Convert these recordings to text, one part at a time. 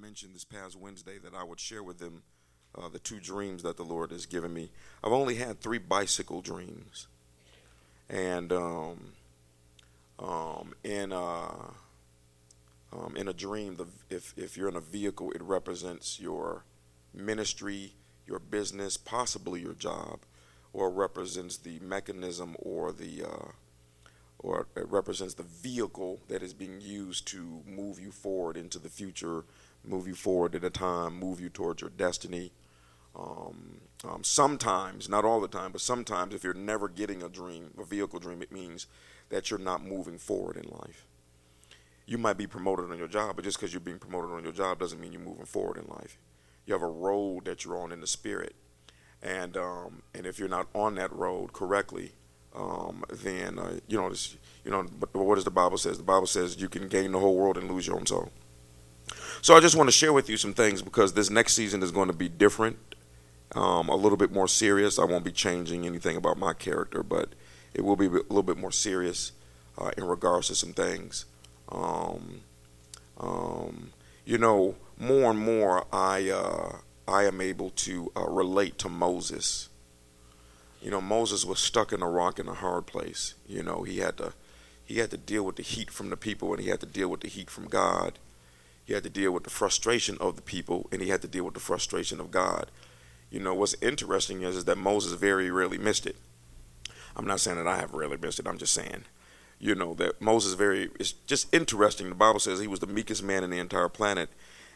mentioned this past Wednesday that I would share with them uh, the two dreams that the Lord has given me. I've only had three bicycle dreams, and um, um, in uh, um, in a dream, the, if if you're in a vehicle, it represents your ministry, your business, possibly your job, or represents the mechanism or the uh, or it represents the vehicle that is being used to move you forward into the future, move you forward at a time, move you towards your destiny. Um, um, sometimes, not all the time, but sometimes, if you're never getting a dream, a vehicle dream, it means that you're not moving forward in life. You might be promoted on your job, but just because you're being promoted on your job doesn't mean you're moving forward in life. You have a road that you're on in the spirit, and um, and if you're not on that road correctly, um, then uh, you know, you know, but what does the Bible says? The Bible says you can gain the whole world and lose your own soul. So I just want to share with you some things because this next season is going to be different, um, a little bit more serious. I won't be changing anything about my character, but it will be a little bit more serious uh, in regards to some things. Um, um, you know, more and more I uh, I am able to uh, relate to Moses you know, Moses was stuck in a rock in a hard place. You know, he had to he had to deal with the heat from the people and he had to deal with the heat from God. He had to deal with the frustration of the people and he had to deal with the frustration of God. You know, what's interesting is, is that Moses very rarely missed it. I'm not saying that I have rarely missed it. I'm just saying, you know, that Moses very it's just interesting. The Bible says he was the meekest man in the entire planet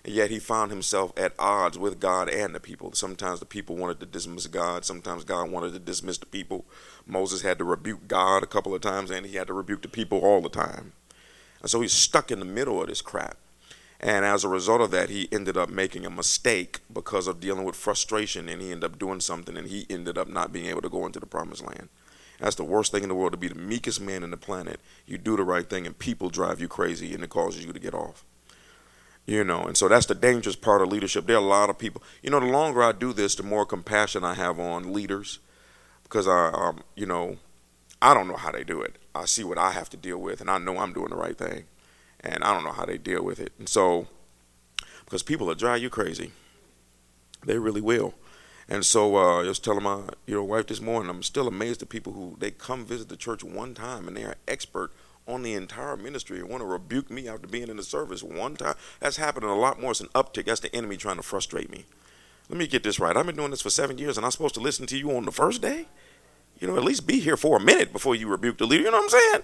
and yet he found himself at odds with God and the people. Sometimes the people wanted to dismiss God, sometimes God wanted to dismiss the people. Moses had to rebuke God a couple of times, and he had to rebuke the people all the time. And so he's stuck in the middle of this crap. And as a result of that, he ended up making a mistake because of dealing with frustration, and he ended up doing something, and he ended up not being able to go into the promised land. That's the worst thing in the world to be the meekest man in the planet. You do the right thing, and people drive you crazy, and it causes you to get off. You know and so that's the dangerous part of leadership. There are a lot of people. You know the longer i do this the more compassion i have on leaders because i um, you know i don't know how they do it. I see what i have to deal with and i know i'm doing the right thing and i don't know how they deal with it and so because people will drive you crazy they really will and so uh, I was telling my you know wife this morning, I'm still amazed at people who they come visit the church one time and they are expert on the entire ministry and want to rebuke me after being in the service one time. That's happening a lot more. It's an uptick. That's the enemy trying to frustrate me. Let me get this right. I've been doing this for seven years, and I'm supposed to listen to you on the first day? You know, at least be here for a minute before you rebuke the leader. You know what I'm saying?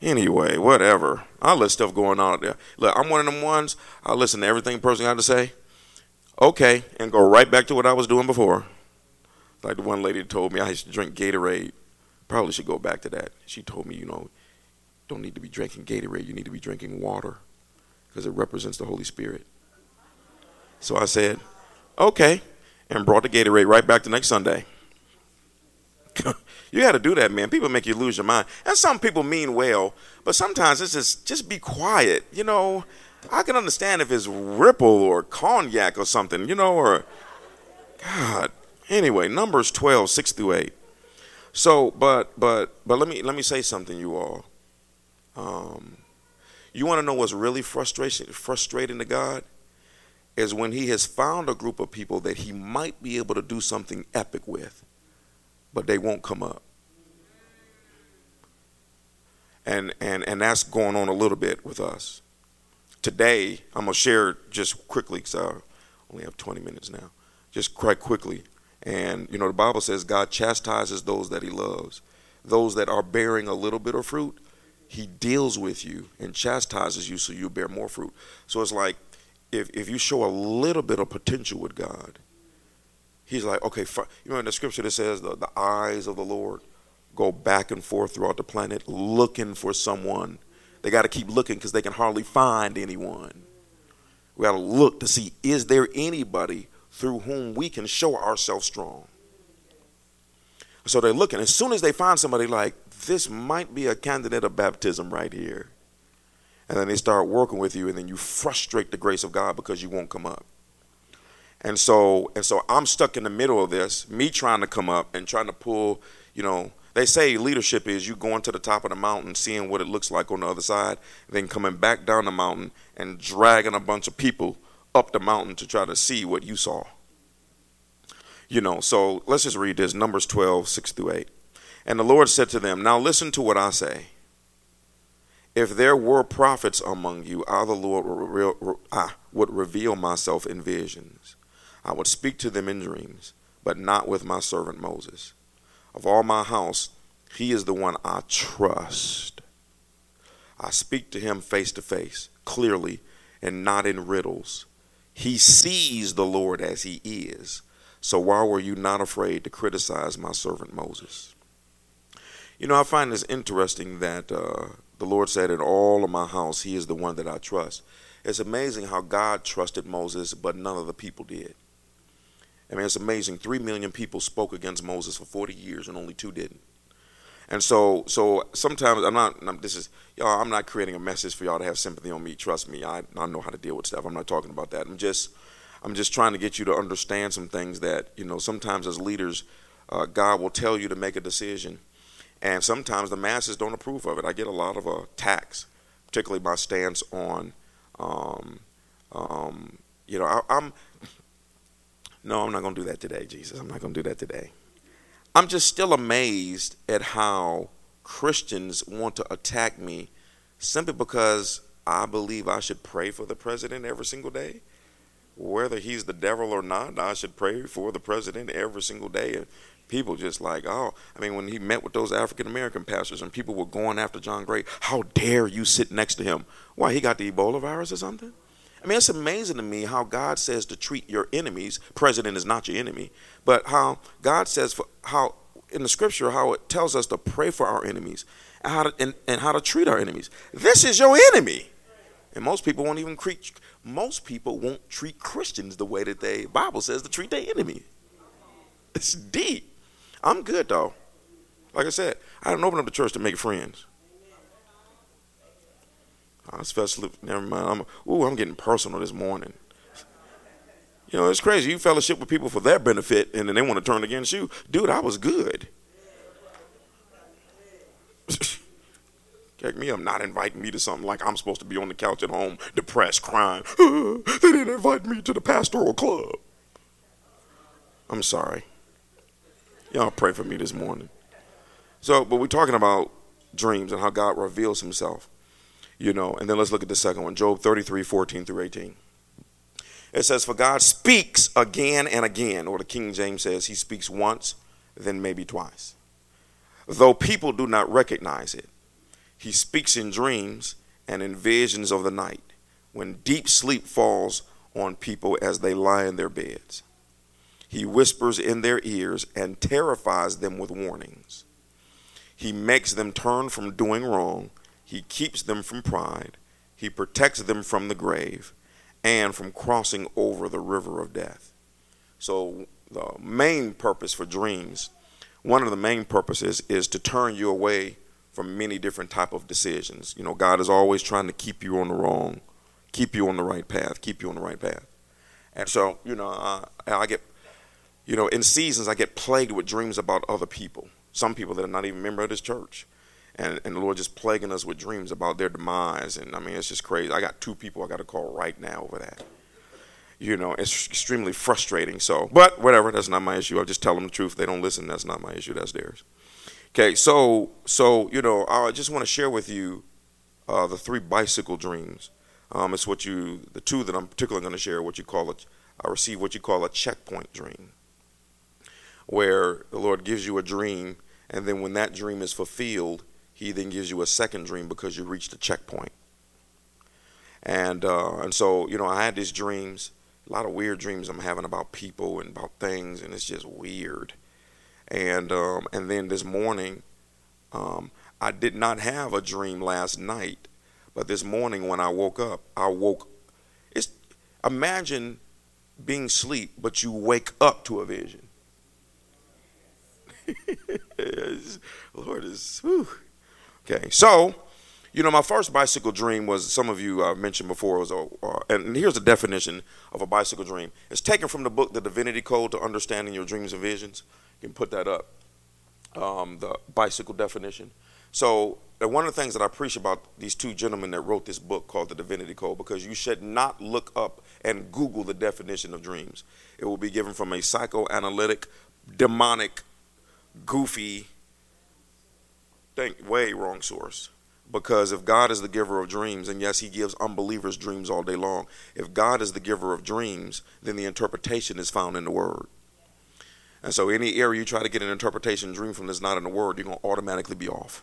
Anyway, whatever. I let stuff going on out there. Look, I'm one of them ones. I listen to everything person got to say. Okay, and go right back to what I was doing before. Like the one lady told me I used to drink Gatorade. Probably should go back to that. She told me, you know, don't need to be drinking Gatorade. You need to be drinking water because it represents the Holy Spirit. So I said, okay, and brought the Gatorade right back the next Sunday. you got to do that, man. People make you lose your mind. And some people mean well, but sometimes it's just just be quiet. You know, I can understand if it's Ripple or cognac or something, you know, or God. Anyway, Numbers 12, 6 through 8. So, but but but let me let me say something, you all. Um, you want to know what's really frustration, frustrating to God? Is when He has found a group of people that He might be able to do something epic with, but they won't come up. And, and, and that's going on a little bit with us. Today, I'm going to share just quickly because I only have 20 minutes now. Just quite quickly. And, you know, the Bible says God chastises those that He loves. Those that are bearing a little bit of fruit, he deals with you and chastises you so you bear more fruit. So it's like if, if you show a little bit of potential with God, He's like, okay, you know, in the scripture that says the, the eyes of the Lord go back and forth throughout the planet looking for someone. They got to keep looking because they can hardly find anyone. We got to look to see is there anybody through whom we can show ourselves strong. So they're looking. As soon as they find somebody like, this might be a candidate of baptism right here. And then they start working with you, and then you frustrate the grace of God because you won't come up. And so, and so I'm stuck in the middle of this, me trying to come up and trying to pull, you know, they say leadership is you going to the top of the mountain, seeing what it looks like on the other side, then coming back down the mountain and dragging a bunch of people up the mountain to try to see what you saw. You know, so let's just read this Numbers 12, 6 through 8. And the Lord said to them, Now listen to what I say. If there were prophets among you, I, the Lord, would reveal ah, myself in visions. I would speak to them in dreams, but not with my servant Moses. Of all my house, he is the one I trust. I speak to him face to face, clearly, and not in riddles. He sees the Lord as he is. So why were you not afraid to criticize my servant Moses? You know, I find this interesting that uh, the Lord said, In all of my house, he is the one that I trust. It's amazing how God trusted Moses, but none of the people did. I mean, it's amazing. Three million people spoke against Moses for 40 years, and only two didn't. And so, so sometimes I'm not. I'm, this is y'all. I'm not creating a message for y'all to have sympathy on me. Trust me, I I know how to deal with stuff. I'm not talking about that. I'm just, I'm just trying to get you to understand some things that you know. Sometimes as leaders, uh, God will tell you to make a decision, and sometimes the masses don't approve of it. I get a lot of attacks, particularly my stance on, um, um, you know, I, I'm. No, I'm not going to do that today, Jesus. I'm not going to do that today. I'm just still amazed at how Christians want to attack me simply because I believe I should pray for the president every single day. Whether he's the devil or not, I should pray for the president every single day. And people just like, oh, I mean, when he met with those African American pastors and people were going after John Gray, how dare you sit next to him? Why, he got the Ebola virus or something? I mean, it's amazing to me how God says to treat your enemies. President is not your enemy, but how God says for how in the scripture how it tells us to pray for our enemies and how to, and, and how to treat our enemies. This is your enemy, and most people won't even treat. Most people won't treat Christians the way that they Bible says to treat their enemy. It's deep. I'm good though. Like I said, I didn't open up the church to make friends. Uh, Especially, never mind. I'm, ooh, I'm getting personal this morning. You know, it's crazy. You fellowship with people for their benefit, and then they want to turn against you. Dude, I was good. Check me up, not inviting me to something like I'm supposed to be on the couch at home, depressed, crying. they didn't invite me to the pastoral club. I'm sorry. Y'all pray for me this morning. So, but we're talking about dreams and how God reveals himself. You know, and then let's look at the second one Job 33 14 through 18. It says, For God speaks again and again, or the King James says, He speaks once, then maybe twice. Though people do not recognize it, He speaks in dreams and in visions of the night, when deep sleep falls on people as they lie in their beds. He whispers in their ears and terrifies them with warnings. He makes them turn from doing wrong he keeps them from pride. He protects them from the grave and from crossing over the river of death. So, the main purpose for dreams, one of the main purposes is to turn you away from many different type of decisions. You know, God is always trying to keep you on the wrong, keep you on the right path, keep you on the right path. And so, you know, uh, I get, you know, in seasons I get plagued with dreams about other people. Some people that are not even member of this church and, and the Lord just plaguing us with dreams about their demise. And I mean, it's just crazy. I got two people I got to call right now over that. You know, it's extremely frustrating. So, but whatever, that's not my issue. I'll just tell them the truth. If they don't listen, that's not my issue. That's theirs. Okay, so so you know, I just want to share with you uh, the three bicycle dreams. Um, it's what you, the two that I'm particularly going to share, what you call it. I receive what you call a checkpoint dream, where the Lord gives you a dream, and then when that dream is fulfilled, he then gives you a second dream because you reached a checkpoint. And uh, and so you know, I had these dreams, a lot of weird dreams I'm having about people and about things, and it's just weird. And um, and then this morning, um, I did not have a dream last night, but this morning when I woke up, I woke. It's imagine being asleep, but you wake up to a vision. Lord is. Whew. Okay, so you know, my first bicycle dream was some of you uh, mentioned before was, a, uh, and here's a definition of a bicycle dream. It's taken from the book, The Divinity Code to Understanding Your Dreams and Visions. You can put that up, um, the bicycle definition. So, one of the things that I preach about these two gentlemen that wrote this book called The Divinity Code, because you should not look up and Google the definition of dreams. It will be given from a psychoanalytic, demonic, goofy, think way wrong source. Because if God is the giver of dreams, and yes, He gives unbelievers dreams all day long, if God is the giver of dreams, then the interpretation is found in the Word. And so, any area you try to get an interpretation dream from that's not in the Word, you're going to automatically be off.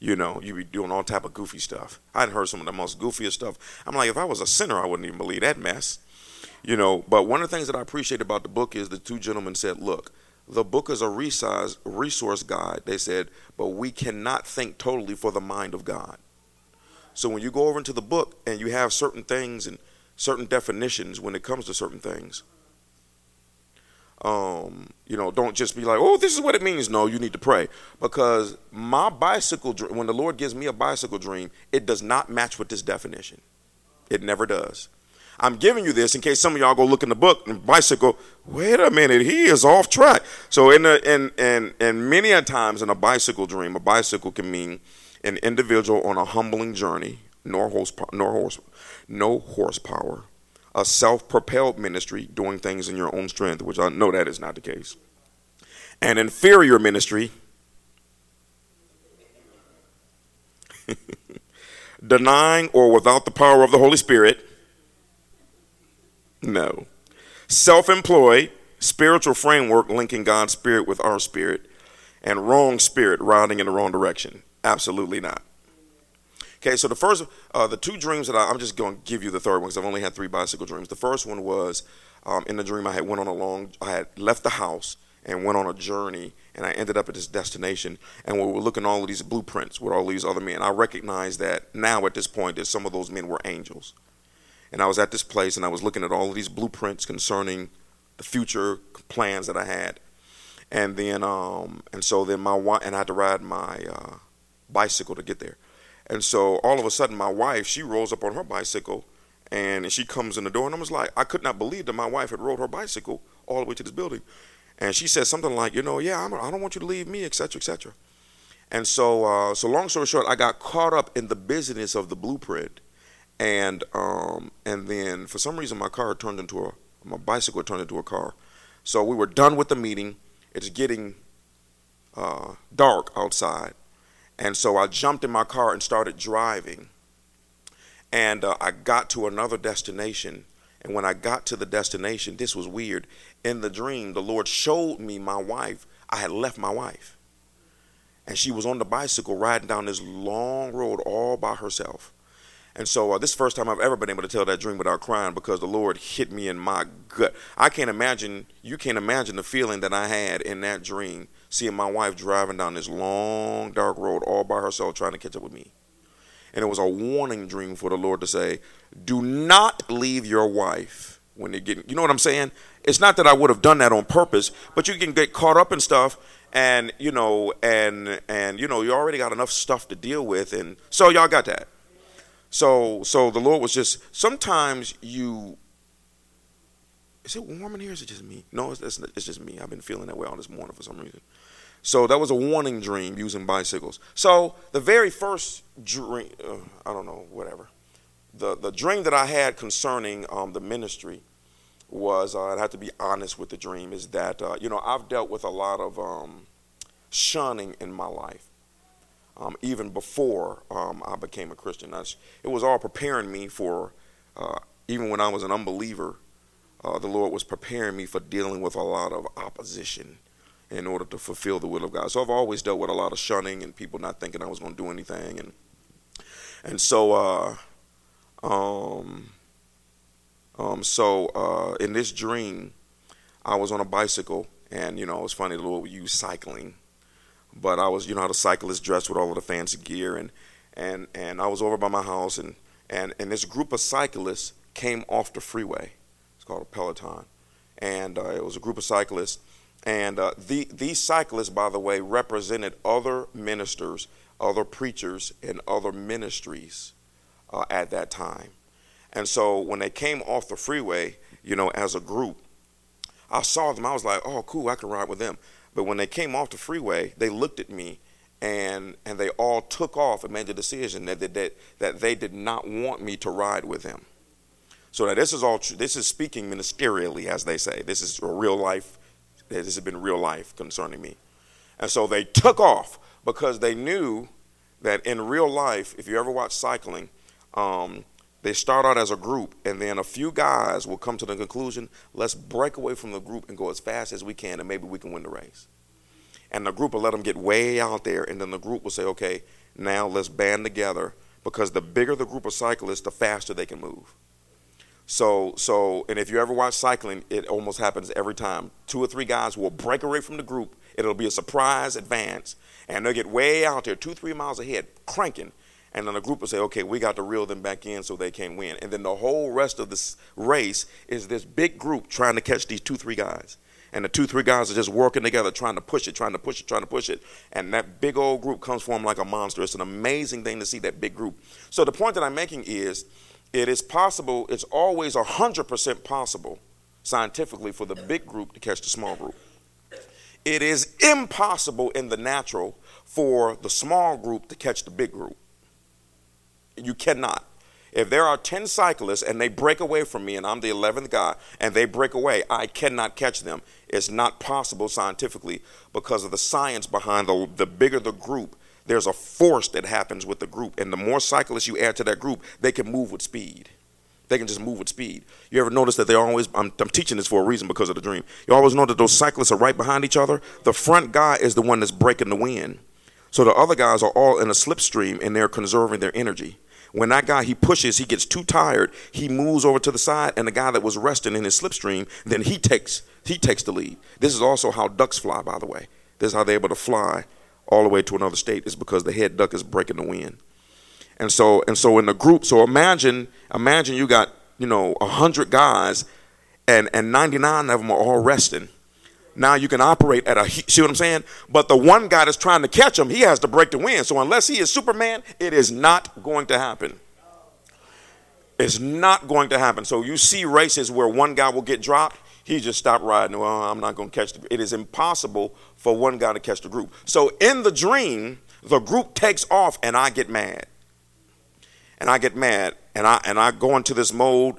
You know, you be doing all type of goofy stuff. I'd heard some of the most goofiest stuff. I'm like, if I was a sinner, I wouldn't even believe that mess. You know, but one of the things that I appreciate about the book is the two gentlemen said, look, the book is a resource, resource guide. They said, but we cannot think totally for the mind of God. So when you go over into the book and you have certain things and certain definitions when it comes to certain things, um, you know, don't just be like, oh, this is what it means. No, you need to pray because my bicycle, when the Lord gives me a bicycle dream, it does not match with this definition. It never does. I'm giving you this in case some of y'all go look in the book and bicycle. Wait a minute, he is off track. So in a, in in in many a times in a bicycle dream, a bicycle can mean an individual on a humbling journey, nor horse, nor horse, no horsepower, a self-propelled ministry doing things in your own strength, which I know that is not the case. An inferior ministry. denying or without the power of the Holy Spirit no. Self employed, spiritual framework linking God's spirit with our spirit, and wrong spirit riding in the wrong direction. Absolutely not. Okay, so the first, uh, the two dreams that I, am just going to give you the third one because I've only had three bicycle dreams. The first one was um, in the dream I had went on a long, I had left the house and went on a journey, and I ended up at this destination, and we were looking all of these blueprints with all these other men. I recognized that now at this point that some of those men were angels. And I was at this place and I was looking at all of these blueprints concerning the future plans that I had. And then, um, and so then my wife, and I had to ride my uh, bicycle to get there. And so all of a sudden, my wife, she rolls up on her bicycle and she comes in the door. And I was like, I could not believe that my wife had rode her bicycle all the way to this building. And she said something like, you know, yeah, I'm, I do not want you to leave me, etc., etc. And so, uh, so long story short, I got caught up in the business of the blueprint and um, and then for some reason my car turned into a my bicycle turned into a car. So we were done with the meeting. It's getting uh, dark outside, and so I jumped in my car and started driving. And uh, I got to another destination. And when I got to the destination, this was weird. In the dream, the Lord showed me my wife. I had left my wife. And she was on the bicycle riding down this long road all by herself. And so uh, this is the first time I've ever been able to tell that dream without crying because the Lord hit me in my gut. I can't imagine, you can't imagine the feeling that I had in that dream, seeing my wife driving down this long, dark road all by herself trying to catch up with me. And it was a warning dream for the Lord to say, do not leave your wife when you're getting, you know what I'm saying? It's not that I would have done that on purpose, but you can get caught up in stuff and, you know, and, and, you know, you already got enough stuff to deal with. And so y'all got that. So so the Lord was just sometimes you is it warm in here? Is it just me? No, it's, it's, it's just me. I've been feeling that way all this morning for some reason. So that was a warning dream using bicycles. So the very first dream, uh, I don't know, whatever. The the dream that I had concerning um, the ministry was, uh, I have to be honest with the dream, is that uh, you know I've dealt with a lot of um, shunning in my life um, even before um, I became a Christian. it was all preparing me for, uh, even when I was an unbeliever, uh, the Lord was preparing me for dealing with a lot of opposition in order to fulfill the will of God. So I've always dealt with a lot of shunning and people not thinking I was going to do anything, and and so uh, um, um, so uh, in this dream, I was on a bicycle, and you know it was funny. The Lord use cycling but I was, you know, how the cyclist dressed with all of the fancy gear, and and and I was over by my house, and and and this group of cyclists came off the freeway. It's called a peloton, and uh, it was a group of cyclists, and uh, the these cyclists, by the way, represented other ministers, other preachers, and other ministries uh, at that time, and so when they came off the freeway, you know, as a group, I saw them. I was like, oh, cool, I can ride with them. But when they came off the freeway, they looked at me and and they all took off and made the decision that that, that they did not want me to ride with them. So that this is all true. This is speaking ministerially, as they say. This is real life. This has been real life concerning me. And so they took off because they knew that in real life, if you ever watch cycling, um, they start out as a group, and then a few guys will come to the conclusion, let's break away from the group and go as fast as we can, and maybe we can win the race. And the group will let them get way out there, and then the group will say, okay, now let's band together because the bigger the group of cyclists, the faster they can move. So, so, and if you ever watch cycling, it almost happens every time. Two or three guys will break away from the group. It'll be a surprise advance, and they'll get way out there, two, three miles ahead, cranking and then the group will say, okay, we got to reel them back in so they can win. And then the whole rest of this race is this big group trying to catch these two, three guys. And the two, three guys are just working together, trying to push it, trying to push it, trying to push it. And that big old group comes for them like a monster. It's an amazing thing to see that big group. So the point that I'm making is it is possible, it's always 100% possible scientifically for the big group to catch the small group. It is impossible in the natural for the small group to catch the big group. You cannot. If there are 10 cyclists and they break away from me and I'm the 11th guy and they break away, I cannot catch them. It's not possible scientifically because of the science behind the, the bigger the group, there's a force that happens with the group. And the more cyclists you add to that group, they can move with speed. They can just move with speed. You ever notice that they always, I'm, I'm teaching this for a reason because of the dream. You always know that those cyclists are right behind each other. The front guy is the one that's breaking the wind. So the other guys are all in a slipstream and they're conserving their energy. When that guy he pushes, he gets too tired, he moves over to the side, and the guy that was resting in his slipstream, then he takes he takes the lead. This is also how ducks fly, by the way. This is how they're able to fly all the way to another state, is because the head duck is breaking the wind. And so and so in the group, so imagine imagine you got, you know, a hundred guys and, and 99 of them are all resting now you can operate at a see what i'm saying? But the one guy that's trying to catch him he has to break the wind. So unless he is superman it is not going to happen. It's not going to happen. So you see races where one guy will get dropped he just stopped riding. Well i'm not going to catch the it is impossible for one guy to catch the group. So in the dream the group takes off and i get mad. And i get mad and i and i go into this mode.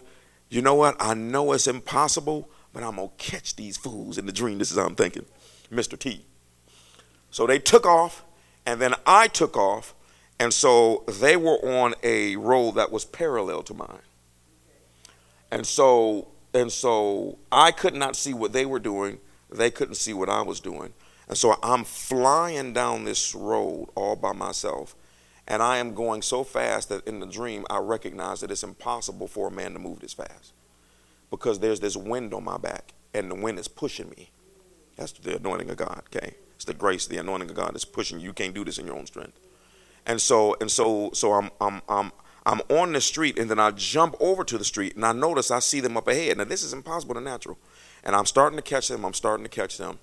You know what? I know it's impossible but I'm going to catch these fools in the dream. This is how I'm thinking. Mr. T. So they took off, and then I took off, and so they were on a road that was parallel to mine. And so and so I could not see what they were doing. They couldn't see what I was doing. And so I'm flying down this road all by myself. And I am going so fast that in the dream I recognize that it's impossible for a man to move this fast because there's this wind on my back and the wind is pushing me. That's the anointing of God, okay? It's the grace, the anointing of God that's pushing you. You can't do this in your own strength. And so and so so I'm I'm I'm I'm on the street and then I jump over to the street and I notice I see them up ahead. Now this is impossible to natural. And I'm starting to catch them, I'm starting to catch them.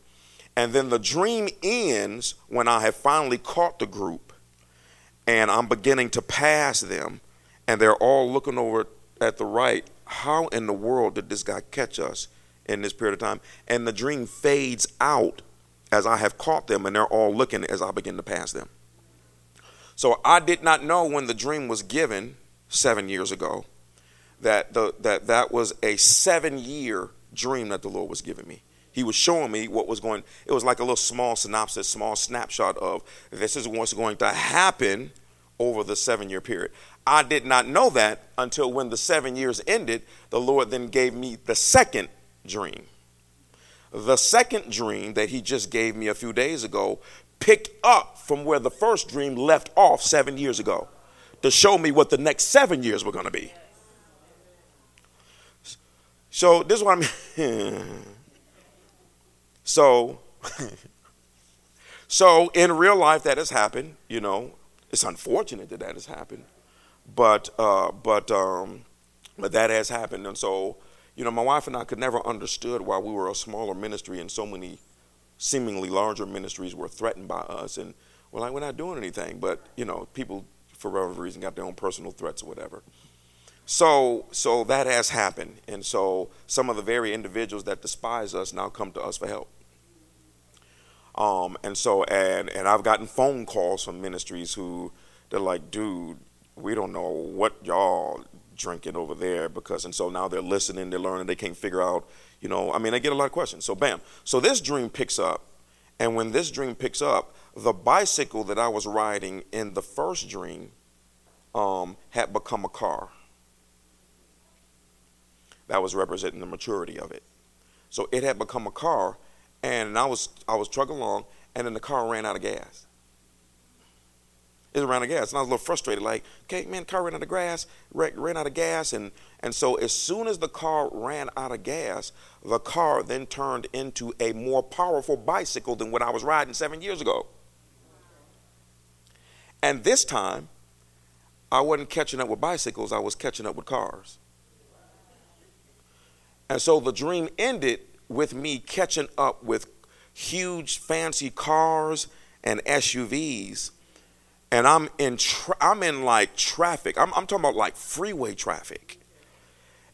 And then the dream ends when I have finally caught the group and I'm beginning to pass them and they're all looking over at the right how in the world did this guy catch us in this period of time? And the dream fades out as I have caught them and they're all looking as I begin to pass them. So I did not know when the dream was given seven years ago that the, that, that was a seven year dream that the Lord was giving me. He was showing me what was going, it was like a little small synopsis, small snapshot of this is what's going to happen over the seven year period. I did not know that until when the seven years ended, the Lord then gave me the second dream. The second dream that He just gave me a few days ago picked up from where the first dream left off seven years ago to show me what the next seven years were going to be. So, this is what I mean. so, so in real life, that has happened. You know, it's unfortunate that that has happened. But uh, but um, but that has happened, and so you know, my wife and I could never understood why we were a smaller ministry and so many seemingly larger ministries were threatened by us, and we're like, we're not doing anything. But you know, people for whatever reason got their own personal threats or whatever. So so that has happened, and so some of the very individuals that despise us now come to us for help. Um, and so and and I've gotten phone calls from ministries who they're like, dude, we don't know what y'all drinking over there because and so now they're listening they're learning they can't figure out you know i mean they get a lot of questions. So bam. So this dream picks up and when this dream picks up the bicycle that i was riding in the first dream um, had become a car. That was representing the maturity of it. So it had become a car and i was i was trucking along and then the car ran out of gas it ran out of gas. And I was a little frustrated, like, okay, man, car ran out of gas, ran out of gas. And, and so as soon as the car ran out of gas, the car then turned into a more powerful bicycle than what I was riding seven years ago. And this time, I wasn't catching up with bicycles, I was catching up with cars. And so the dream ended with me catching up with huge fancy cars and SUVs and I'm in tra- I'm in like traffic. I'm, I'm talking about like freeway traffic.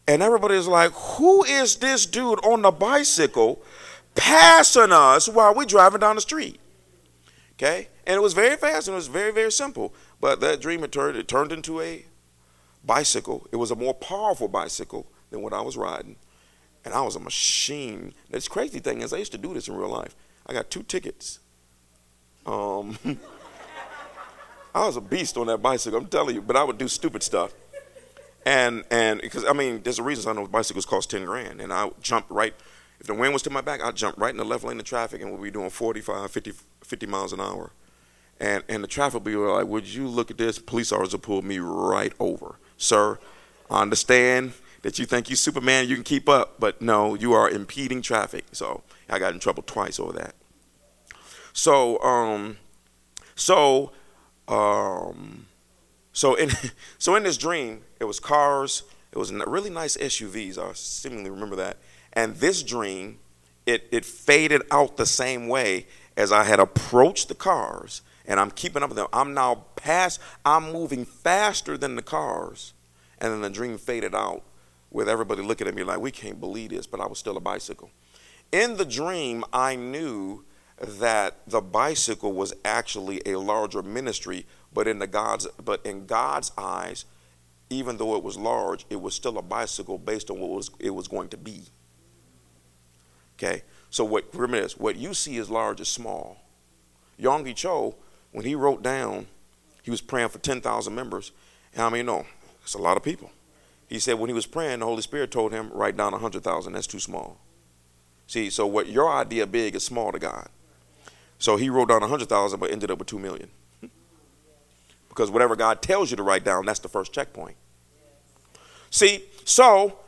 And everybody's like, who is this dude on the bicycle passing us while we're driving down the street? Okay? And it was very fast and it was very, very simple. But that dream it turned it turned into a bicycle. It was a more powerful bicycle than what I was riding. And I was a machine. This crazy thing is I used to do this in real life. I got two tickets. Um I was a beast on that bicycle. I'm telling you, but I would do stupid stuff. And and because I mean, there's a reason I know bicycles cost ten grand, and I jump right. If the wind was to my back, I'd jump right in the left lane of traffic, and we'd be doing 45, 50, 50 miles an hour. And and the traffic would be like, "Would you look at this?" Police officer pulled me right over, sir. I understand that you think you Superman, you can keep up, but no, you are impeding traffic. So I got in trouble twice over that. So um, so um, so in so in this dream, it was cars. It was really nice SUVs. I seemingly remember that. And this dream, it it faded out the same way as I had approached the cars, and I'm keeping up with them. I'm now past. I'm moving faster than the cars, and then the dream faded out with everybody looking at me like we can't believe this, but I was still a bicycle. In the dream, I knew that the bicycle was actually a larger ministry, but in the God's but in God's eyes, even though it was large, it was still a bicycle based on what was it was going to be. Okay, so what remember this: what you see as large is small. Yonggi Cho, when he wrote down, he was praying for ten thousand members. I mean, no, it's a lot of people. He said when he was praying, the Holy Spirit told him, write down a hundred thousand. That's too small. See, so what your idea big is small to God. So he wrote down 100,000 but ended up with 2 million. because whatever God tells you to write down, that's the first checkpoint. See, so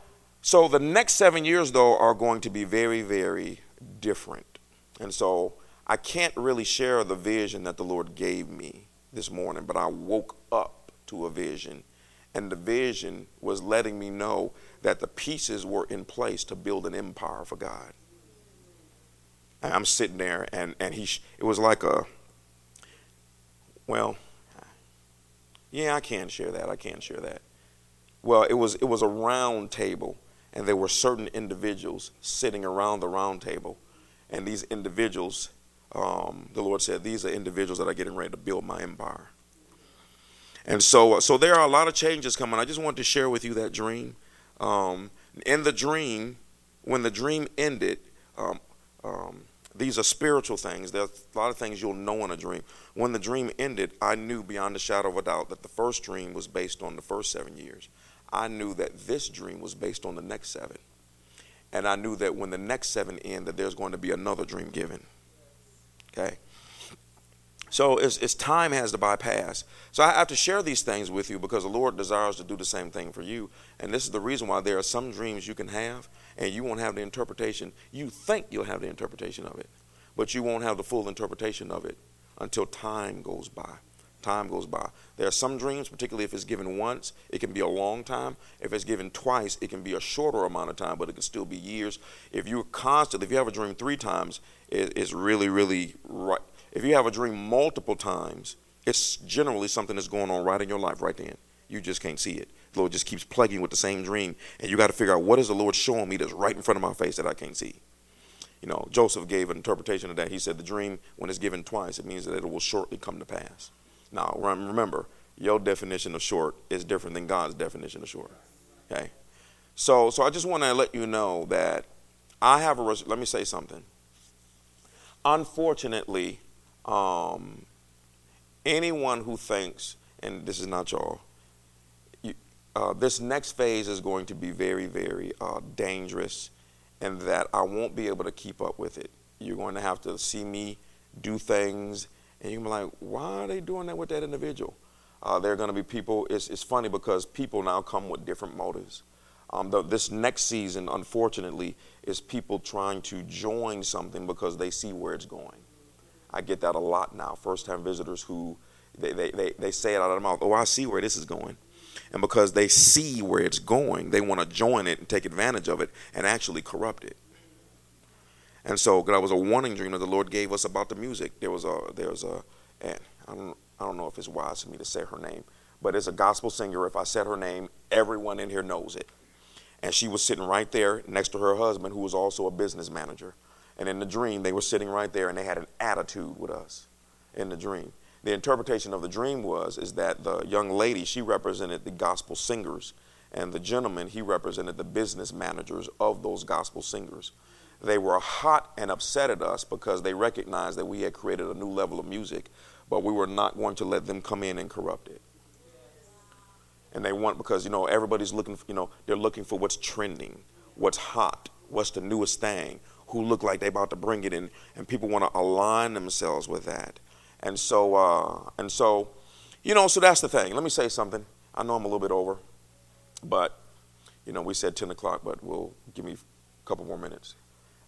so the next 7 years though are going to be very very different. And so I can't really share the vision that the Lord gave me this morning, but I woke up to a vision and the vision was letting me know that the pieces were in place to build an empire for God. And I'm sitting there, and and he it was like a well, yeah, I can share that. I can share that. Well, it was it was a round table, and there were certain individuals sitting around the round table, and these individuals, um, the Lord said, these are individuals that are getting ready to build my empire. And so, so there are a lot of changes coming. I just wanted to share with you that dream. Um, in the dream, when the dream ended, um, um, these are spiritual things. There's a lot of things you'll know in a dream. When the dream ended, I knew beyond a shadow of a doubt that the first dream was based on the first seven years. I knew that this dream was based on the next seven. And I knew that when the next seven end, that there's going to be another dream given. Okay? So it's, it's time has to bypass. So I have to share these things with you because the Lord desires to do the same thing for you. And this is the reason why there are some dreams you can have and you won't have the interpretation. You think you'll have the interpretation of it, but you won't have the full interpretation of it until time goes by. Time goes by. There are some dreams, particularly if it's given once, it can be a long time. If it's given twice, it can be a shorter amount of time, but it can still be years. If you're constantly, if you have a dream three times, it, it's really, really right if you have a dream multiple times, it's generally something that's going on right in your life right then. You just can't see it. The Lord just keeps plaguing with the same dream, and you got to figure out what is the Lord showing me that's right in front of my face that I can't see. You know, Joseph gave an interpretation of that. He said the dream, when it's given twice, it means that it will shortly come to pass. Now, remember, your definition of short is different than God's definition of short. Okay? So, so I just want to let you know that I have a, let me say something. Unfortunately, um, anyone who thinks, and this is not y'all, you, uh, this next phase is going to be very, very uh, dangerous, and that I won't be able to keep up with it. You're going to have to see me do things, and you're like, why are they doing that with that individual? Uh, there are going to be people, it's, it's funny because people now come with different motives. Um, the, this next season, unfortunately, is people trying to join something because they see where it's going. I get that a lot now. First time visitors who they, they, they, they say it out of their mouth, oh, I see where this is going. And because they see where it's going, they want to join it and take advantage of it and actually corrupt it. And so, that was a warning dream that the Lord gave us about the music. There was a, there was a, and I don't, I don't know if it's wise for me to say her name, but it's a gospel singer. If I said her name, everyone in here knows it. And she was sitting right there next to her husband, who was also a business manager. And in the dream, they were sitting right there and they had an attitude with us in the dream. The interpretation of the dream was is that the young lady, she represented the gospel singers, and the gentleman, he represented the business managers of those gospel singers. They were hot and upset at us because they recognized that we had created a new level of music, but we were not going to let them come in and corrupt it. And they want because you know everybody's looking, for, you know, they're looking for what's trending, what's hot, what's the newest thing, who look like they're about to bring it in, and people want to align themselves with that. And so, uh, and so, you know, so that's the thing. Let me say something. I know I'm a little bit over, but you know, we said 10 o'clock, but we'll give me a couple more minutes.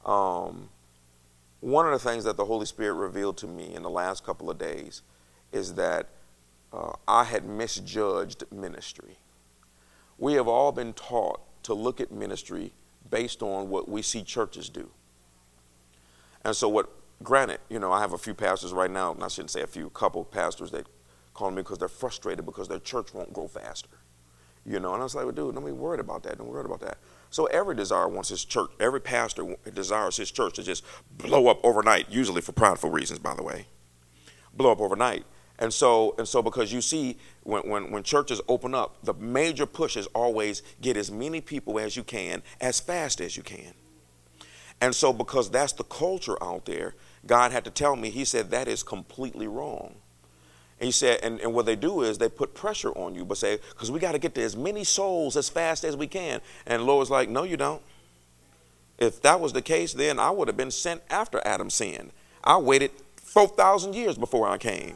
Um, one of the things that the Holy Spirit revealed to me in the last couple of days is that uh, I had misjudged ministry. We have all been taught to look at ministry based on what we see churches do. And so, what, granted, you know, I have a few pastors right now, and I shouldn't say a few, couple pastors that call me because they're frustrated because their church won't grow faster. You know, and I was like, well, dude, don't be worried about that. Don't worry about that. So every desire wants his church, every pastor desires his church to just blow up overnight, usually for prideful reasons, by the way. Blow up overnight. And so, and so because you see, when, when, when churches open up, the major push is always get as many people as you can, as fast as you can. And so, because that's the culture out there, God had to tell me, He said, that is completely wrong. And he said, and, and what they do is they put pressure on you, but say, because we got to get to as many souls as fast as we can. And Lord's like, no, you don't. If that was the case, then I would have been sent after Adam sinned. I waited 4,000 years before I came.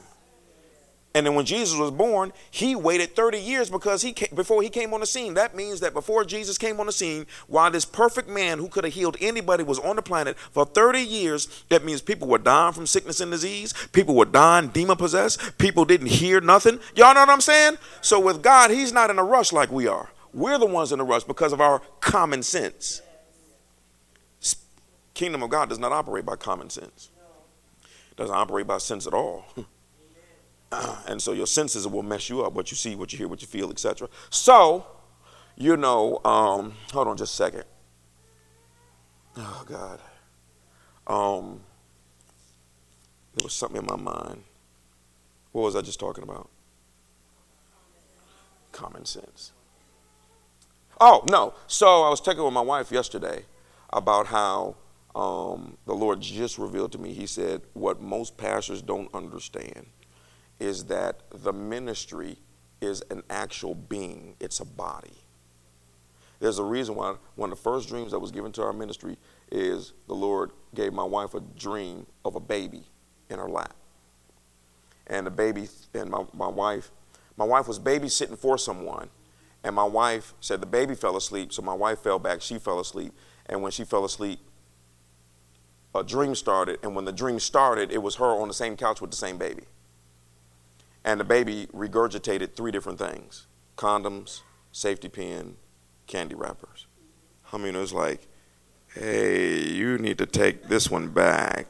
And then when Jesus was born, he waited 30 years because he came, before he came on the scene. That means that before Jesus came on the scene, while this perfect man who could have healed anybody was on the planet for 30 years, that means people were dying from sickness and disease. People were dying demon possessed. People didn't hear nothing. Y'all know what I'm saying? So with God, he's not in a rush like we are. We're the ones in a rush because of our common sense. Kingdom of God does not operate by common sense. It doesn't operate by sense at all. and so your senses will mess you up what you see what you hear what you feel etc so you know um, hold on just a second. Oh god. Um, there was something in my mind. What was i just talking about? Common sense. Oh no. So i was talking with my wife yesterday about how um, the lord just revealed to me. He said what most pastors don't understand is that the ministry is an actual being, it's a body. There's a reason why one of the first dreams that was given to our ministry is the Lord gave my wife a dream of a baby in her lap. And the baby, and my, my wife, my wife was babysitting for someone, and my wife said the baby fell asleep, so my wife fell back, she fell asleep, and when she fell asleep, a dream started, and when the dream started, it was her on the same couch with the same baby. And the baby regurgitated three different things condoms, safety pin, candy wrappers. I mean, it was like, hey, you need to take this one back.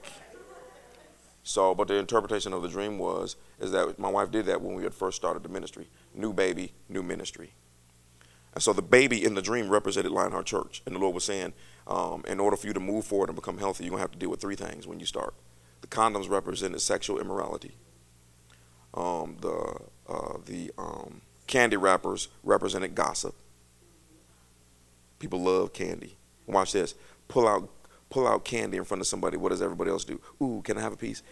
So, but the interpretation of the dream was, is that my wife did that when we had first started the ministry. New baby, new ministry. And so the baby in the dream represented Lionheart Church. And the Lord was saying, um, in order for you to move forward and become healthy, you're going to have to deal with three things when you start. The condoms represented sexual immorality the um, candy wrappers represented gossip. People love candy. Watch this. Pull out pull out candy in front of somebody. What does everybody else do? Ooh, can I have a piece?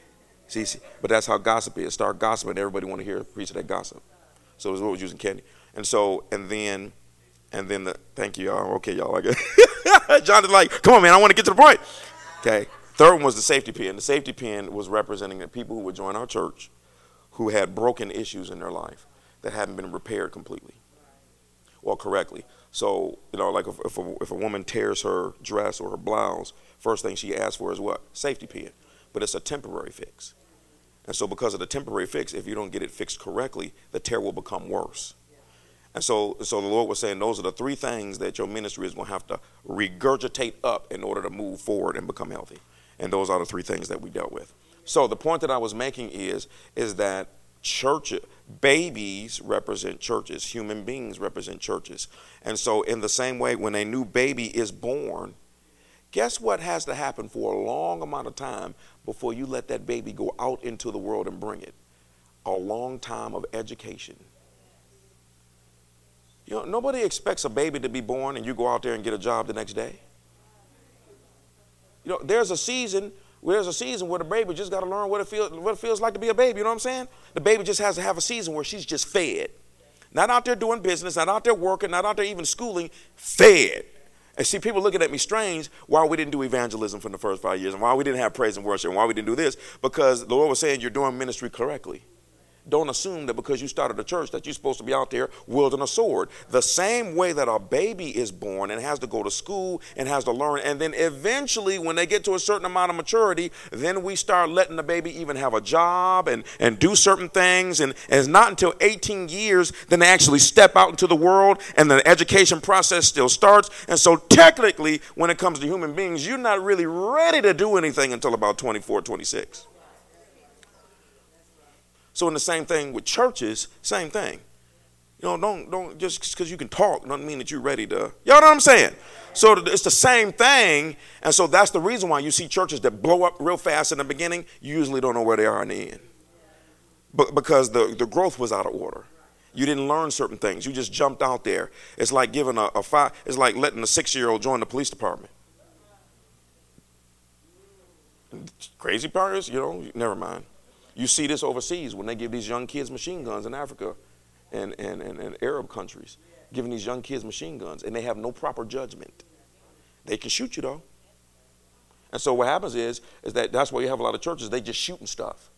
See, see but that's how gossip is. Start gossiping. Everybody want to hear a piece of that gossip. So it's what was using candy. And so and then and then the thank you y'all. Okay, y'all like it. John is like, come on, man. I want to get to the point. Okay. Third one was the safety pin. The safety pin was representing the people who would join our church who had broken issues in their life that hadn't been repaired completely or correctly. So, you know, like if, if, a, if a woman tears her dress or her blouse, first thing she asks for is what? Safety pin. But it's a temporary fix. And so, because of the temporary fix, if you don't get it fixed correctly, the tear will become worse. And so, so the Lord was saying those are the three things that your ministry is going to have to regurgitate up in order to move forward and become healthy. And those are the three things that we dealt with. So the point that I was making is is that church babies represent churches, human beings represent churches. And so in the same way when a new baby is born, guess what has to happen for a long amount of time before you let that baby go out into the world and bring it? A long time of education. You know, nobody expects a baby to be born and you go out there and get a job the next day. You know, there's a season there's a season where the baby just got to learn what it feels what it feels like to be a baby. You know what I'm saying? The baby just has to have a season where she's just fed, not out there doing business, not out there working, not out there even schooling, fed. And see, people looking at me strange why we didn't do evangelism for the first five years and why we didn't have praise and worship and why we didn't do this because the Lord was saying you're doing ministry correctly don't assume that because you started a church that you're supposed to be out there wielding a sword. The same way that a baby is born and has to go to school and has to learn, and then eventually, when they get to a certain amount of maturity, then we start letting the baby even have a job and, and do certain things. And, and it's not until 18 years then they actually step out into the world and the education process still starts. And so, technically, when it comes to human beings, you're not really ready to do anything until about 24, 26. So in the same thing with churches, same thing. You know, don't don't just because you can talk doesn't mean that you're ready to. Y'all know what I'm saying? So it's the same thing, and so that's the reason why you see churches that blow up real fast in the beginning. You usually don't know where they are in the end, but because the the growth was out of order. You didn't learn certain things. You just jumped out there. It's like giving a, a five. It's like letting a six-year-old join the police department. Crazy part is, you know, never mind. You see this overseas when they give these young kids machine guns in Africa and, and, and, and Arab countries, giving these young kids machine guns, and they have no proper judgment. They can shoot you though. And so what happens is, is that that's why you have a lot of churches, they just shooting stuff,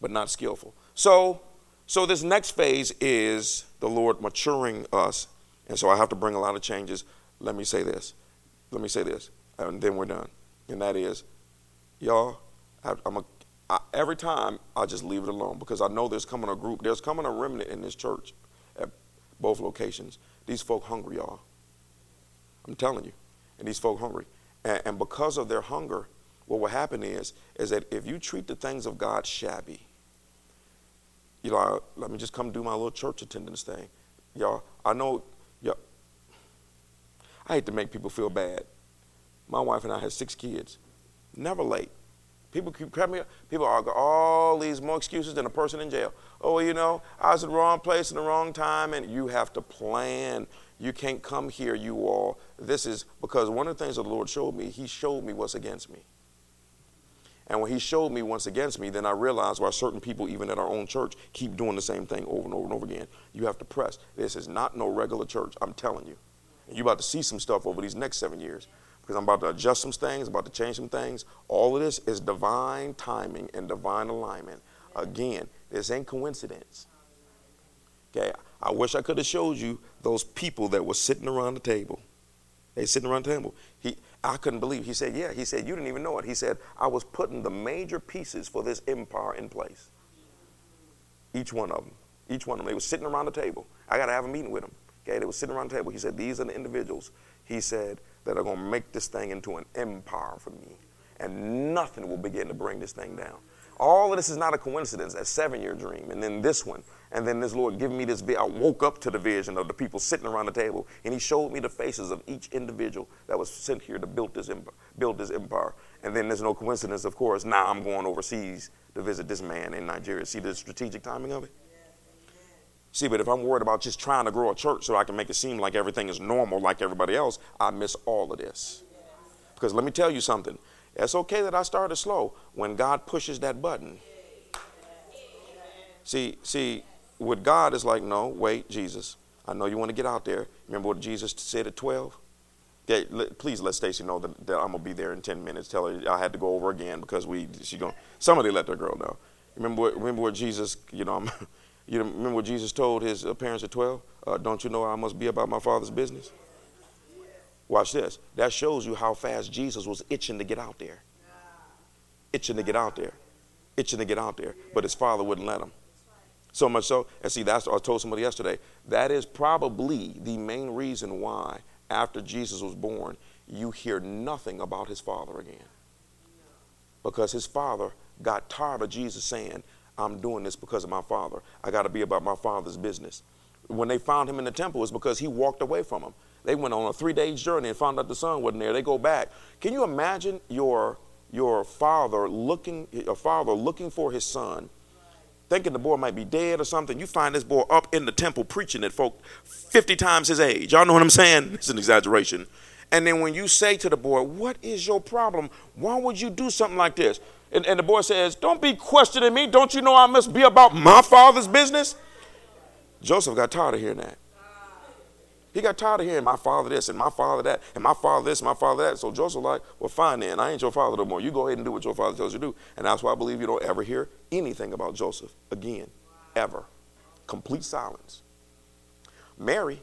but not skillful. So, so this next phase is the Lord maturing us. And so I have to bring a lot of changes. Let me say this. Let me say this, and then we're done. And that is, y'all, I'm a I, every time I just leave it alone because I know there's coming a group, there's coming a remnant in this church at both locations. These folk hungry, y'all. I'm telling you. And these folk hungry. And, and because of their hunger, what will happen is, is that if you treat the things of God shabby, you know, let me just come do my little church attendance thing. Y'all, I know, y'all, I hate to make people feel bad. My wife and I had six kids, never late. People keep crap me up. People argue all these more excuses than a person in jail. Oh, you know, I was in the wrong place in the wrong time, and you have to plan. You can't come here, you all. This is because one of the things that the Lord showed me, He showed me what's against me. And when He showed me what's against me, then I realized why certain people, even at our own church, keep doing the same thing over and over and over again. You have to press. This is not no regular church, I'm telling you. And you're about to see some stuff over these next seven years because I'm about to adjust some things, about to change some things. All of this is divine timing and divine alignment. Again, this ain't coincidence. Okay, I wish I could have showed you those people that were sitting around the table. They sitting around the table. He, I couldn't believe. He said, "Yeah." He said, "You didn't even know it." He said, "I was putting the major pieces for this empire in place. Each one of them, each one of them. They were sitting around the table. I got to have a meeting with them. Okay, they were sitting around the table. He said, "These are the individuals." He said, that are going to make this thing into an empire for me. And nothing will begin to bring this thing down. All of this is not a coincidence. That seven year dream, and then this one, and then this Lord giving me this. I woke up to the vision of the people sitting around the table, and He showed me the faces of each individual that was sent here to build this empire. Build this empire. And then there's no coincidence, of course. Now I'm going overseas to visit this man in Nigeria. See the strategic timing of it. See, but if I'm worried about just trying to grow a church so I can make it seem like everything is normal like everybody else, I miss all of this. Because let me tell you something. It's okay that I started slow when God pushes that button. See, see, with God is like, no, wait, Jesus. I know you want to get out there. Remember what Jesus said at 12? Okay, let, please let Stacy know that, that, I'm gonna be there in 10 minutes. Tell her I had to go over again because we she going somebody let their girl know. Remember what remember what Jesus, you know, I'm, you remember what Jesus told his parents at 12? Uh, don't you know I must be about my father's business? Watch this. That shows you how fast Jesus was itching to get out there. Itching to get out there. Itching to get out there. But his father wouldn't let him. So much so, and see, that's I told somebody yesterday. That is probably the main reason why, after Jesus was born, you hear nothing about his father again. Because his father got tired of Jesus saying, I'm doing this because of my father. I got to be about my father's business. When they found him in the temple, it's because he walked away from them. They went on a three day journey and found out the son wasn't there. They go back. Can you imagine your, your father looking, your father looking for his son, thinking the boy might be dead or something? You find this boy up in the temple preaching at folk 50 times his age. Y'all know what I'm saying? It's an exaggeration. And then when you say to the boy, What is your problem? Why would you do something like this? And, and the boy says, Don't be questioning me. Don't you know I must be about my father's business? Joseph got tired of hearing that. He got tired of hearing my father this and my father that and my father this and my father that. So Joseph like, well, fine then. I ain't your father no more. You go ahead and do what your father tells you to do. And that's why I believe you don't ever hear anything about Joseph again, ever. Complete silence. Mary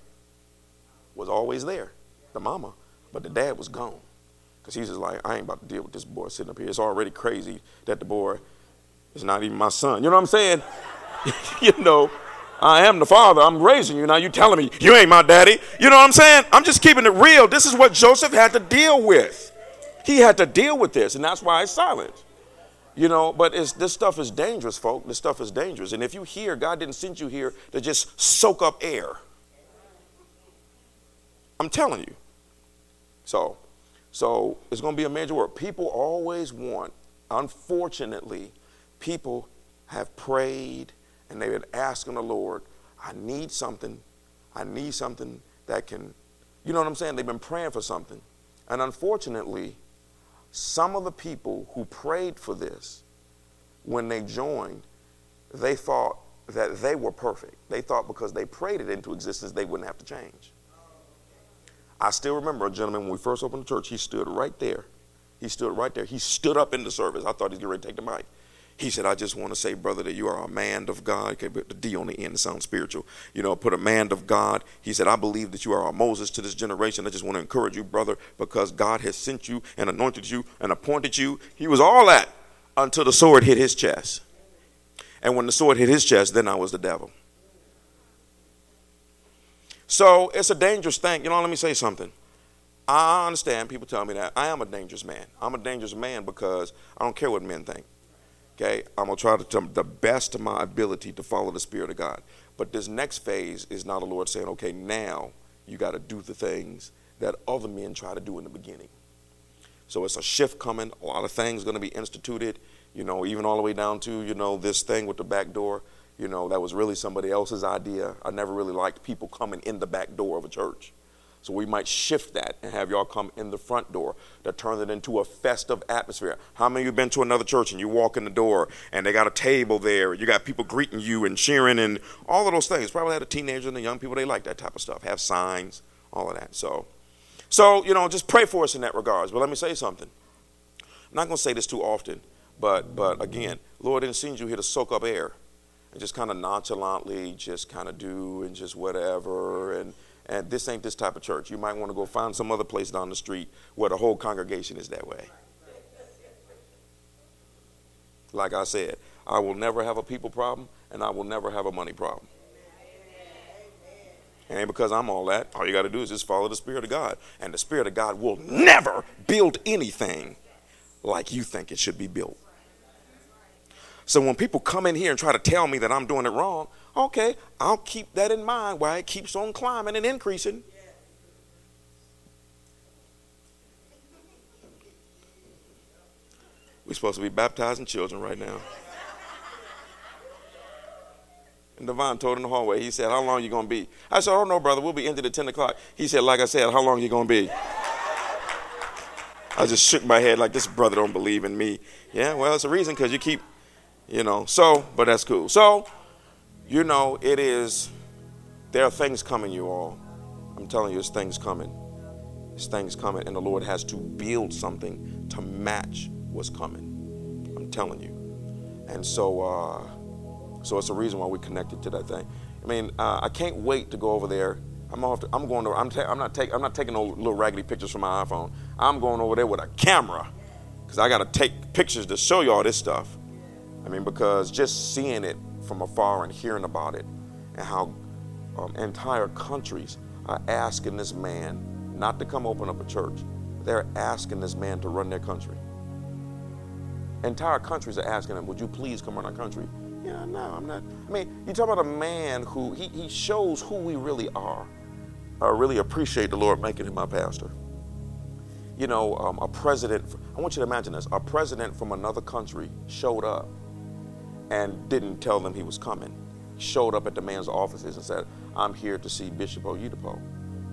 was always there, the mama, but the dad was gone. Because he's just like, I ain't about to deal with this boy sitting up here. It's already crazy that the boy is not even my son. You know what I'm saying? you know, I am the father. I'm raising you. Now you telling me you ain't my daddy. You know what I'm saying? I'm just keeping it real. This is what Joseph had to deal with. He had to deal with this, and that's why he's silent. You know, but this stuff is dangerous, folk. This stuff is dangerous. And if you hear, God didn't send you here to just soak up air. I'm telling you. So, so it's going to be a major work. People always want, unfortunately, people have prayed and they've been asking the Lord, I need something. I need something that can, you know what I'm saying? They've been praying for something. And unfortunately, some of the people who prayed for this, when they joined, they thought that they were perfect. They thought because they prayed it into existence, they wouldn't have to change. I still remember a gentleman when we first opened the church, he stood right there. He stood right there. He stood up in the service. I thought he was getting ready to take the mic. He said, I just want to say, brother, that you are a man of God. Okay, but the D on the end it sounds spiritual. You know, put a man of God. He said, I believe that you are a Moses to this generation. I just want to encourage you, brother, because God has sent you and anointed you and appointed you. He was all that until the sword hit his chest. And when the sword hit his chest, then I was the devil. So it's a dangerous thing. You know, let me say something. I understand people tell me that. I am a dangerous man. I'm a dangerous man because I don't care what men think. Okay? I'm to try to do the best of my ability to follow the Spirit of God. But this next phase is now the Lord saying, okay, now you got to do the things that other men try to do in the beginning. So it's a shift coming. A lot of things going to be instituted, you know, even all the way down to, you know, this thing with the back door. You know, that was really somebody else's idea. I never really liked people coming in the back door of a church. So we might shift that and have y'all come in the front door to turn it into a festive atmosphere. How many of you been to another church and you walk in the door and they got a table there, you got people greeting you and cheering and all of those things. Probably had a teenager and the young people, they like that type of stuff. Have signs, all of that. So so, you know, just pray for us in that regards. But let me say something. I'm not going to say this too often, but but again, Lord didn't send you here to soak up air and just kind of nonchalantly just kind of do and just whatever and and this ain't this type of church. You might want to go find some other place down the street where the whole congregation is that way. Like I said, I will never have a people problem and I will never have a money problem. And because I'm all that, all you got to do is just follow the Spirit of God. And the Spirit of God will never build anything like you think it should be built. So when people come in here and try to tell me that I'm doing it wrong, okay, I'll keep that in mind while it keeps on climbing and increasing. We're supposed to be baptizing children right now. And Devon told in the hallway, he said, How long you gonna be? I said, Oh no, brother, we'll be into at 10 o'clock. He said, like I said, how long you gonna be? I just shook my head like this brother don't believe in me. Yeah, well, it's a reason because you keep, you know, so, but that's cool. So, you know, it is, there are things coming, you all. I'm telling you, there's things coming. There's things coming, and the Lord has to build something to match what's coming. I'm telling you. And so, uh, so it's a reason why we connected to that thing. I mean, uh, I can't wait to go over there I'm off. To, I'm going to. I'm, ta- I'm not taking. I'm not taking no little raggedy pictures from my iPhone. I'm going over there with a camera, because I got to take pictures to show you all this stuff. I mean, because just seeing it from afar and hearing about it, and how um, entire countries are asking this man not to come open up a church. They're asking this man to run their country. Entire countries are asking him, "Would you please come run our country?" Yeah, no, I'm not. I mean, you talk about a man who he, he shows who we really are. I really appreciate the Lord making him my pastor. You know, um, a president, I want you to imagine this a president from another country showed up and didn't tell them he was coming. Showed up at the man's offices and said, I'm here to see Bishop Oyedepo.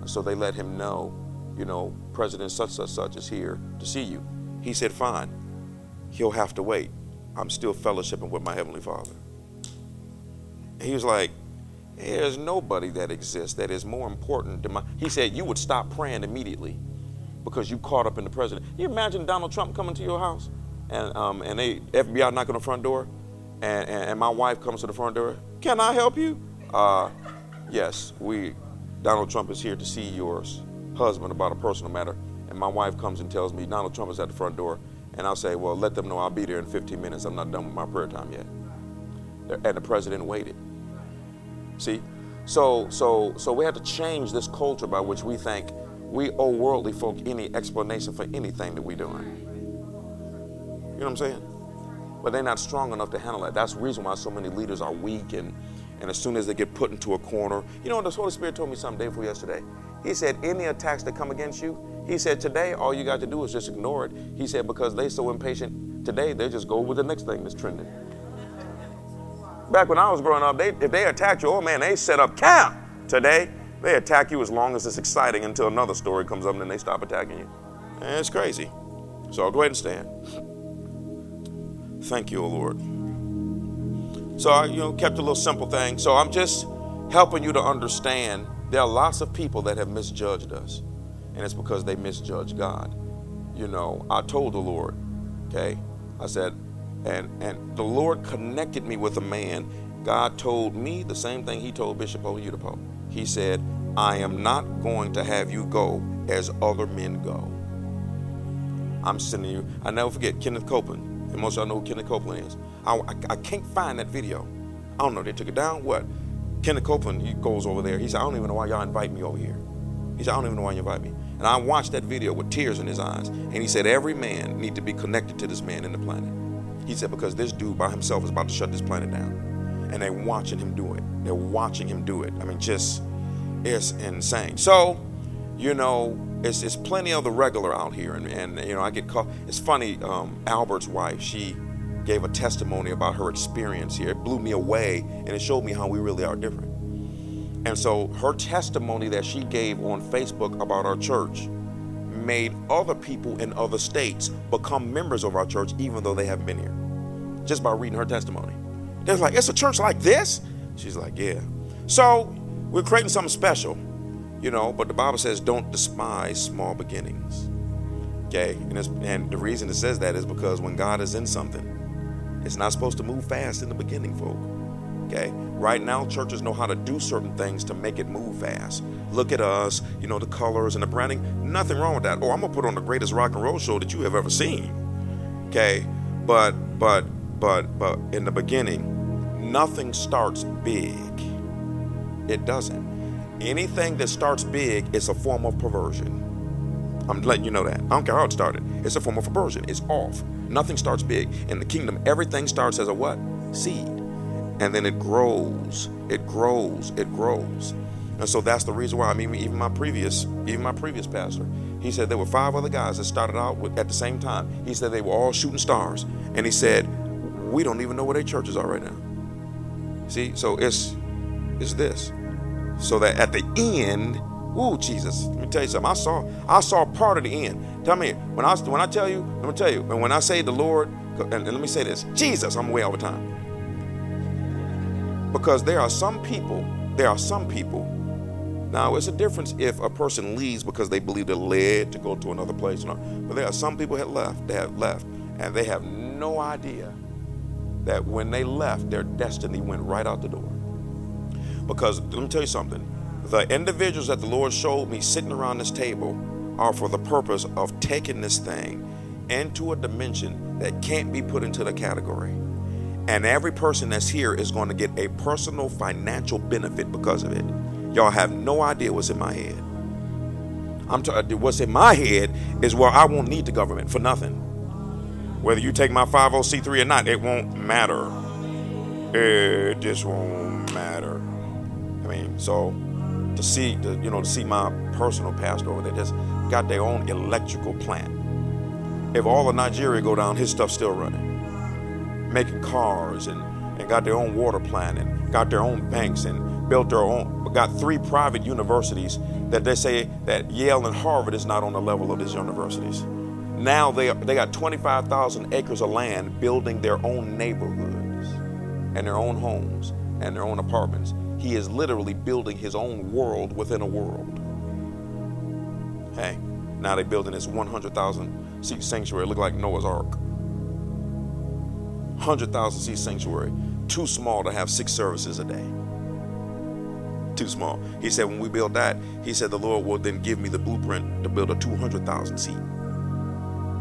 So they let him know, you know, President such such such is here to see you. He said, Fine, he'll have to wait. I'm still fellowshipping with my Heavenly Father. He was like, there's nobody that exists that is more important than my. He said you would stop praying immediately because you caught up in the president. You imagine Donald Trump coming to your house and um, and they FBI knocking on the front door, and, and, and my wife comes to the front door. Can I help you? Uh, yes, we. Donald Trump is here to see your husband about a personal matter. And my wife comes and tells me Donald Trump is at the front door, and I'll say, well, let them know I'll be there in 15 minutes. I'm not done with my prayer time yet. And the president waited. See? So, so, so we have to change this culture by which we think we owe worldly folk any explanation for anything that we're doing. You know what I'm saying? But they're not strong enough to handle that. That's the reason why so many leaders are weak and, and as soon as they get put into a corner, you know, the Holy Spirit told me something day before yesterday. He said, any attacks that come against you, he said, today all you got to do is just ignore it. He said, because they're so impatient today, they just go with the next thing that's trending. Back when I was growing up, they, if they attacked you, oh man, they set up camp. Today, they attack you as long as it's exciting until another story comes up and then they stop attacking you. And it's crazy. So go ahead and stand. Thank you, O Lord. So I, you know, kept a little simple thing. So I'm just helping you to understand there are lots of people that have misjudged us, and it's because they misjudge God. You know, I told the Lord, okay, I said, and and the Lord connected me with a man. God told me the same thing He told Bishop Oyedepo. He said, "I am not going to have you go as other men go. I'm sending you." I never forget Kenneth Copeland, and most of y'all know who Kenneth Copeland is. I, I, I can't find that video. I don't know. They took it down. What? Kenneth Copeland, he goes over there. He said, "I don't even know why y'all invite me over here." He said, "I don't even know why you invite me." And I watched that video with tears in his eyes. And he said, "Every man need to be connected to this man in the planet." He said, because this dude by himself is about to shut this planet down. And they're watching him do it. They're watching him do it. I mean, just, it's insane. So, you know, it's, it's plenty of the regular out here. And, and you know, I get caught. It's funny, um, Albert's wife, she gave a testimony about her experience here. It blew me away and it showed me how we really are different. And so her testimony that she gave on Facebook about our church made other people in other states become members of our church even though they haven't been here just by reading her testimony. They're like, it's a church like this? She's like, yeah. So we're creating something special, you know, but the Bible says don't despise small beginnings. Okay? And, and the reason it says that is because when God is in something, it's not supposed to move fast in the beginning, folk. Okay? Right now, churches know how to do certain things to make it move fast. Look at us, you know, the colors and the branding. Nothing wrong with that. Oh, I'm gonna put on the greatest rock and roll show that you have ever seen. Okay? But but but but in the beginning, nothing starts big. It doesn't. Anything that starts big is a form of perversion. I'm letting you know that. I don't care how it started. It's a form of perversion. It's off. Nothing starts big. In the kingdom, everything starts as a what? Seed. And then it grows. It grows. It grows. And so that's the reason why. I mean, even my previous, even my previous pastor, he said there were five other guys that started out with, at the same time. He said they were all shooting stars, and he said we don't even know where their churches are right now. See, so it's it's this, so that at the end, ooh, Jesus, let me tell you something. I saw I saw part of the end. Tell me when I when I tell you, let me tell you, and when I say the Lord, and, and let me say this, Jesus, I'm way over time. Because there are some people, there are some people now, it's a difference if a person leaves because they believe they're led to go to another place. You know? But there are some people that left, they have left, and they have no idea that when they left, their destiny went right out the door. Because let me tell you something the individuals that the Lord showed me sitting around this table are for the purpose of taking this thing into a dimension that can't be put into the category. And every person that's here is going to get a personal financial benefit because of it. Y'all have no idea what's in my head. I'm t- uh, what's in my head is where I won't need the government for nothing. Whether you take my 50c3 or not, it won't matter. It just won't matter. I mean, so to see you know to see my personal pastor over there just got their own electrical plant. If all of Nigeria go down, his stuff's still running. Making cars and, and got their own water plant and got their own banks and built their own, got three private universities that they say that Yale and Harvard is not on the level of these universities. Now they, they got 25,000 acres of land building their own neighborhoods and their own homes and their own apartments. He is literally building his own world within a world. Hey, now they're building this 100,000 seat sanctuary. Look like Noah's Ark. 100,000 seat sanctuary. Too small to have six services a day too small. He said, when we build that, he said, the Lord will then give me the blueprint to build a 200,000 seat.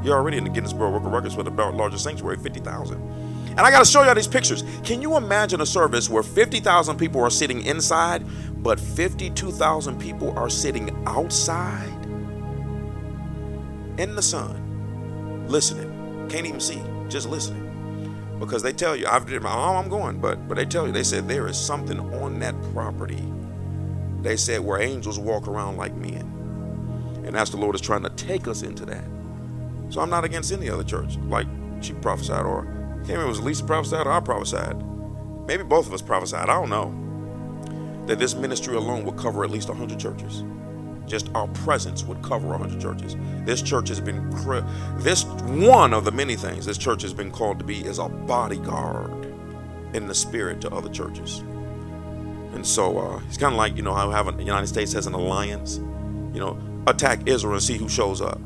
You're already in the Guinness World Record Records for the largest sanctuary, 50,000. And I got to show y'all these pictures. Can you imagine a service where 50,000 people are sitting inside, but 52,000 people are sitting outside in the sun, listening? Can't even see, just listening because they tell you I've I'm going, but but they tell you they said there is something on that property they said where angels walk around like men. And that's the Lord is trying to take us into that. So I'm not against any other church. Like she prophesied, or can't remember, was Lisa prophesied or I prophesied. Maybe both of us prophesied. I don't know. That this ministry alone would cover at least 100 churches. Just our presence would cover 100 churches. This church has been, this one of the many things this church has been called to be is a bodyguard in the spirit to other churches. And so uh, it's kind of like, you know, how the United States has an alliance. You know, attack Israel and see who shows up.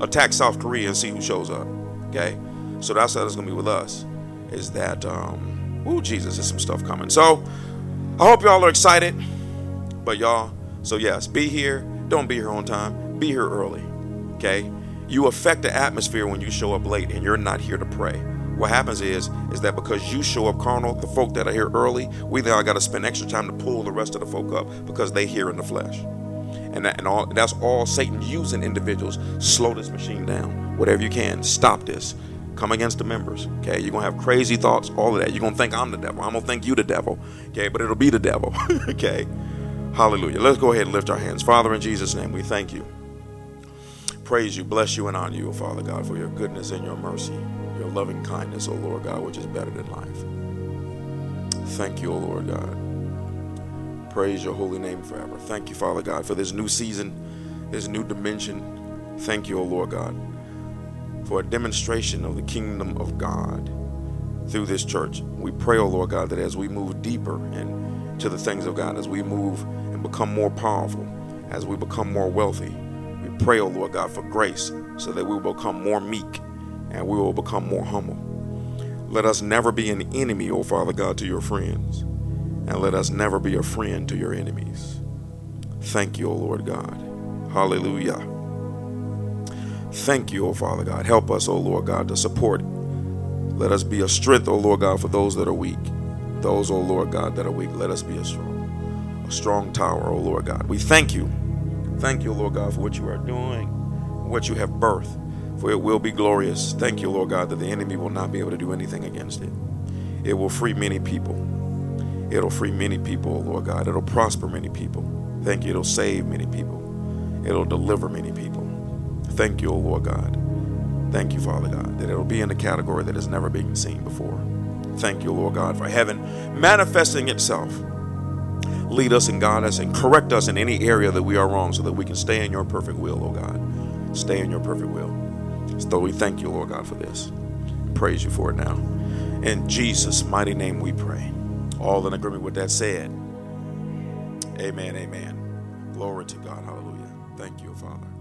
Attack South Korea and see who shows up. Okay? So that's how it's to be with us. Is that, um, ooh, Jesus, there's some stuff coming. So I hope y'all are excited. But y'all, so yes, be here. Don't be here on time. Be here early. Okay? You affect the atmosphere when you show up late and you're not here to pray. What happens is, is that because you show up carnal, the folk that are here early, we now got to spend extra time to pull the rest of the folk up because they here in the flesh. And, that, and all, that's all Satan using individuals. Slow this machine down. Whatever you can, stop this. Come against the members. Okay, you're gonna have crazy thoughts, all of that. You're gonna think I'm the devil. I'm gonna think you the devil. Okay, but it'll be the devil. okay. Hallelujah. Let's go ahead and lift our hands. Father, in Jesus' name, we thank you. Praise you, bless you, and honor you, O Father God, for your goodness and your mercy your loving kindness, O Lord God, which is better than life. Thank you, O Lord God. Praise your holy name forever. Thank you, Father God, for this new season, this new dimension. Thank you, O Lord God, for a demonstration of the kingdom of God through this church. We pray, O Lord God, that as we move deeper into the things of God, as we move and become more powerful, as we become more wealthy, we pray, O Lord God, for grace so that we will become more meek and we will become more humble. Let us never be an enemy, O Father God, to your friends, and let us never be a friend to your enemies. Thank you, O Lord God. Hallelujah. Thank you, O Father God. Help us, O Lord God, to support. Let us be a strength, O Lord God, for those that are weak. Those, O Lord God, that are weak, let us be a strong, a strong tower, O Lord God. We thank you. Thank you, Lord God, for what you are doing, what you have birthed, for it will be glorious. Thank you, Lord God, that the enemy will not be able to do anything against it. It will free many people. It'll free many people, Lord God. It'll prosper many people. Thank you. It'll save many people. It'll deliver many people. Thank you, O Lord God. Thank you, Father God, that it'll be in a category that has never been seen before. Thank you, Lord God, for heaven manifesting itself. Lead us and guide us and correct us in any area that we are wrong so that we can stay in your perfect will, O God. Stay in your perfect will. So we thank you, Lord God, for this. Praise you for it now. In Jesus' mighty name we pray. All in agreement with that said. Amen, amen. Glory to God. Hallelujah. Thank you, Father.